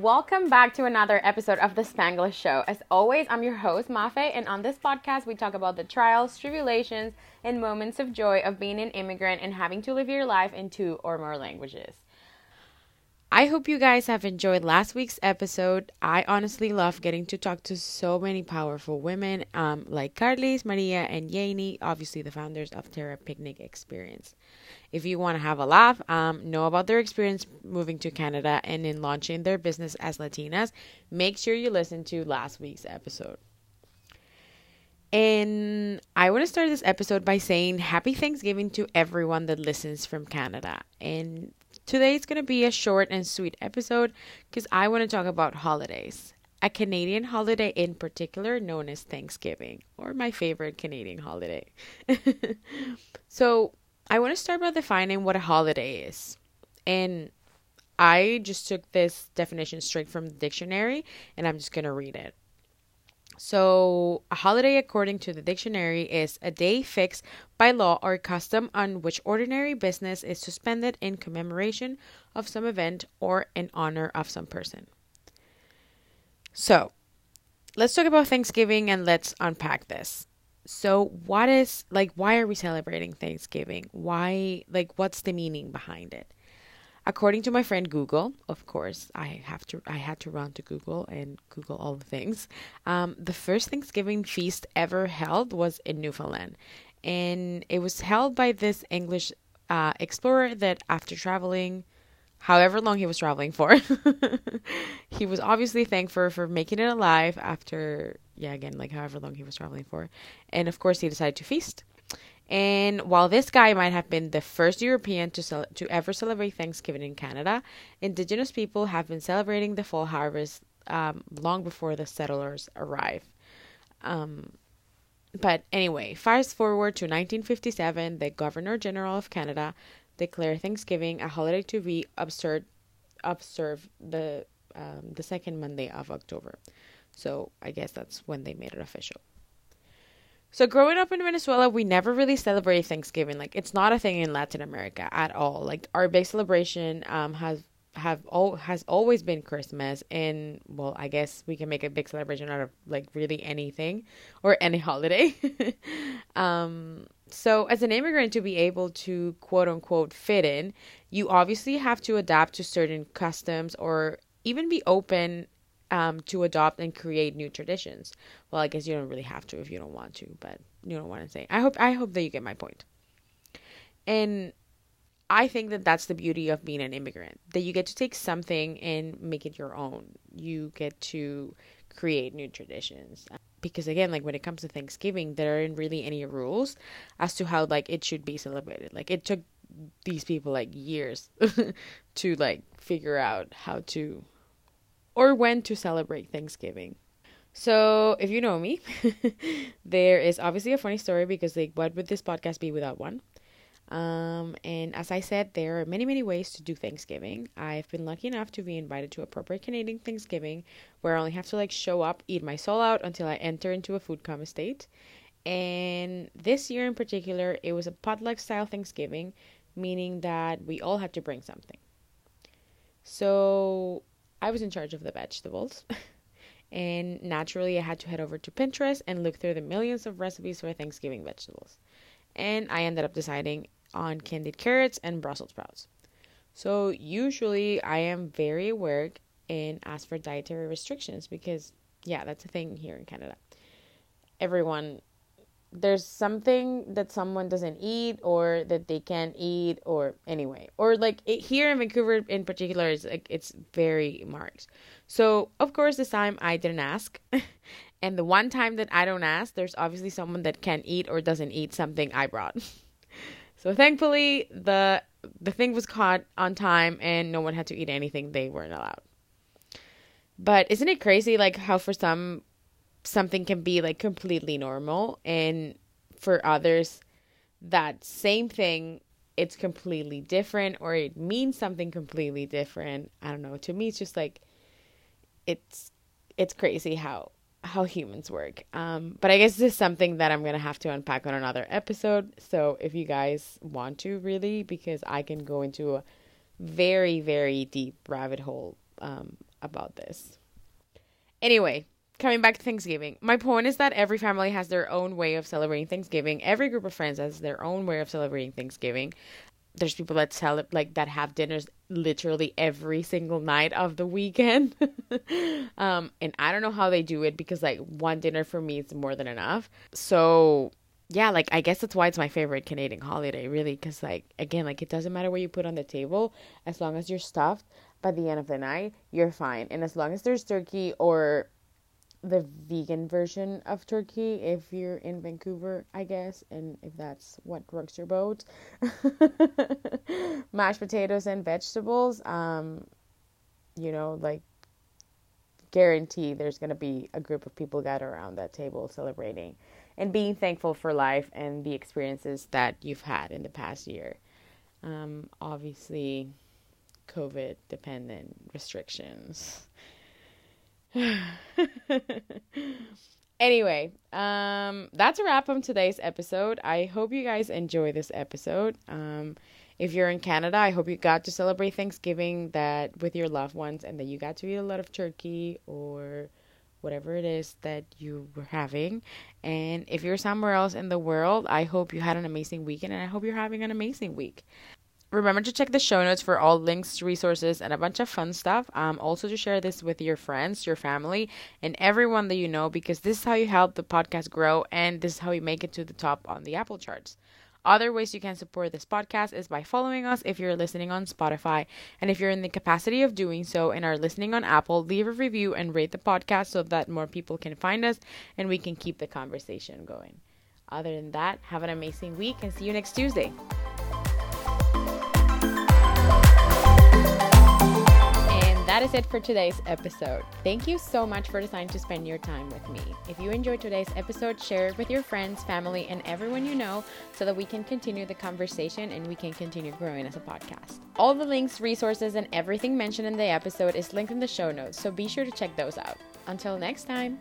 Welcome back to another episode of the Spanglish Show. As always, I'm your host, Mafe, and on this podcast, we talk about the trials, tribulations, and moments of joy of being an immigrant and having to live your life in two or more languages. I hope you guys have enjoyed last week's episode. I honestly love getting to talk to so many powerful women um, like Carlis, Maria, and Yanni, obviously the founders of Terra Picnic Experience. If you want to have a laugh, um, know about their experience moving to Canada and in launching their business as Latinas, make sure you listen to last week's episode. And I want to start this episode by saying happy Thanksgiving to everyone that listens from Canada. And today it's going to be a short and sweet episode because I want to talk about holidays. A Canadian holiday in particular known as Thanksgiving, or my favorite Canadian holiday. so, I want to start by defining what a holiday is. And I just took this definition straight from the dictionary and I'm just going to read it. So, a holiday, according to the dictionary, is a day fixed by law or custom on which ordinary business is suspended in commemoration of some event or in honor of some person. So, let's talk about Thanksgiving and let's unpack this. So, what is like, why are we celebrating Thanksgiving? Why, like, what's the meaning behind it? According to my friend Google, of course, I have to I had to run to Google and Google all the things. Um, the first Thanksgiving feast ever held was in Newfoundland, and it was held by this English uh, explorer that, after traveling, however long he was traveling for, he was obviously thankful for making it alive after yeah again like however long he was traveling for, and of course he decided to feast. And while this guy might have been the first European to cel- to ever celebrate Thanksgiving in Canada, Indigenous people have been celebrating the fall harvest um, long before the settlers arrived. Um, but anyway, fast forward to 1957, the Governor General of Canada declared Thanksgiving a holiday to be observed observed the um, the second Monday of October. So I guess that's when they made it official. So growing up in Venezuela, we never really celebrate Thanksgiving. Like it's not a thing in Latin America at all. Like our big celebration um has have all has always been Christmas and well, I guess we can make a big celebration out of like really anything or any holiday. um so as an immigrant to be able to quote unquote fit in, you obviously have to adapt to certain customs or even be open um, to adopt and create new traditions. Well, I guess you don't really have to if you don't want to, but you don't want to say. I hope I hope that you get my point. And I think that that's the beauty of being an immigrant that you get to take something and make it your own. You get to create new traditions. Because again, like when it comes to Thanksgiving, there aren't really any rules as to how like it should be celebrated. Like it took these people like years to like figure out how to or when to celebrate Thanksgiving. So, if you know me, there is obviously a funny story because, like, what would this podcast be without one? Um, and as I said, there are many, many ways to do Thanksgiving. I've been lucky enough to be invited to a proper Canadian Thanksgiving where I only have to like show up, eat my soul out until I enter into a food coma state. And this year in particular, it was a potluck style Thanksgiving, meaning that we all had to bring something. So I was in charge of the vegetables. and naturally, I had to head over to Pinterest and look through the millions of recipes for Thanksgiving vegetables. And I ended up deciding on candied carrots and Brussels sprouts. So, usually, I am very aware and ask for dietary restrictions because, yeah, that's a thing here in Canada. Everyone there's something that someone doesn't eat or that they can't eat or anyway. Or like it, here in vancouver in particular is like it's very marked. So of course this time i didn't ask. And the one time that i don't ask there's obviously someone that can't eat or doesn't eat something i brought. So thankfully the the thing was caught on time and no one had to eat anything they weren't allowed. But isn't it crazy like how for some something can be like completely normal and for others that same thing it's completely different or it means something completely different. I don't know. To me it's just like it's it's crazy how how humans work. Um but i guess this is something that i'm gonna have to unpack on another episode. So if you guys want to really because i can go into a very very deep rabbit hole um about this. Anyway, coming back to Thanksgiving, my point is that every family has their own way of celebrating Thanksgiving. Every group of friends has their own way of celebrating Thanksgiving. There's people that it like that have dinners literally every single night of the weekend. um, and I don't know how they do it because like one dinner for me is more than enough. So yeah, like I guess that's why it's my favorite Canadian holiday, really, because like again, like it doesn't matter what you put on the table, as long as you're stuffed by the end of the night, you're fine, and as long as there's turkey or the vegan version of turkey if you're in Vancouver, I guess, and if that's what rocks your boat. Mashed potatoes and vegetables, um, you know, like guarantee there's going to be a group of people gathered around that table celebrating and being thankful for life and the experiences that you've had in the past year. Um, obviously, COVID dependent restrictions anyway, um, that's a wrap on today's episode. I hope you guys enjoy this episode. Um, if you're in Canada, I hope you got to celebrate Thanksgiving that with your loved ones and that you got to eat a lot of turkey or whatever it is that you were having. And if you're somewhere else in the world, I hope you had an amazing weekend and I hope you're having an amazing week. Remember to check the show notes for all links, resources, and a bunch of fun stuff. Um, also, to share this with your friends, your family, and everyone that you know because this is how you help the podcast grow and this is how you make it to the top on the Apple charts. Other ways you can support this podcast is by following us if you're listening on Spotify. And if you're in the capacity of doing so and are listening on Apple, leave a review and rate the podcast so that more people can find us and we can keep the conversation going. Other than that, have an amazing week and see you next Tuesday. Is it for today's episode. Thank you so much for deciding to spend your time with me. If you enjoyed today's episode, share it with your friends, family, and everyone you know so that we can continue the conversation and we can continue growing as a podcast. All the links, resources, and everything mentioned in the episode is linked in the show notes, so be sure to check those out. Until next time.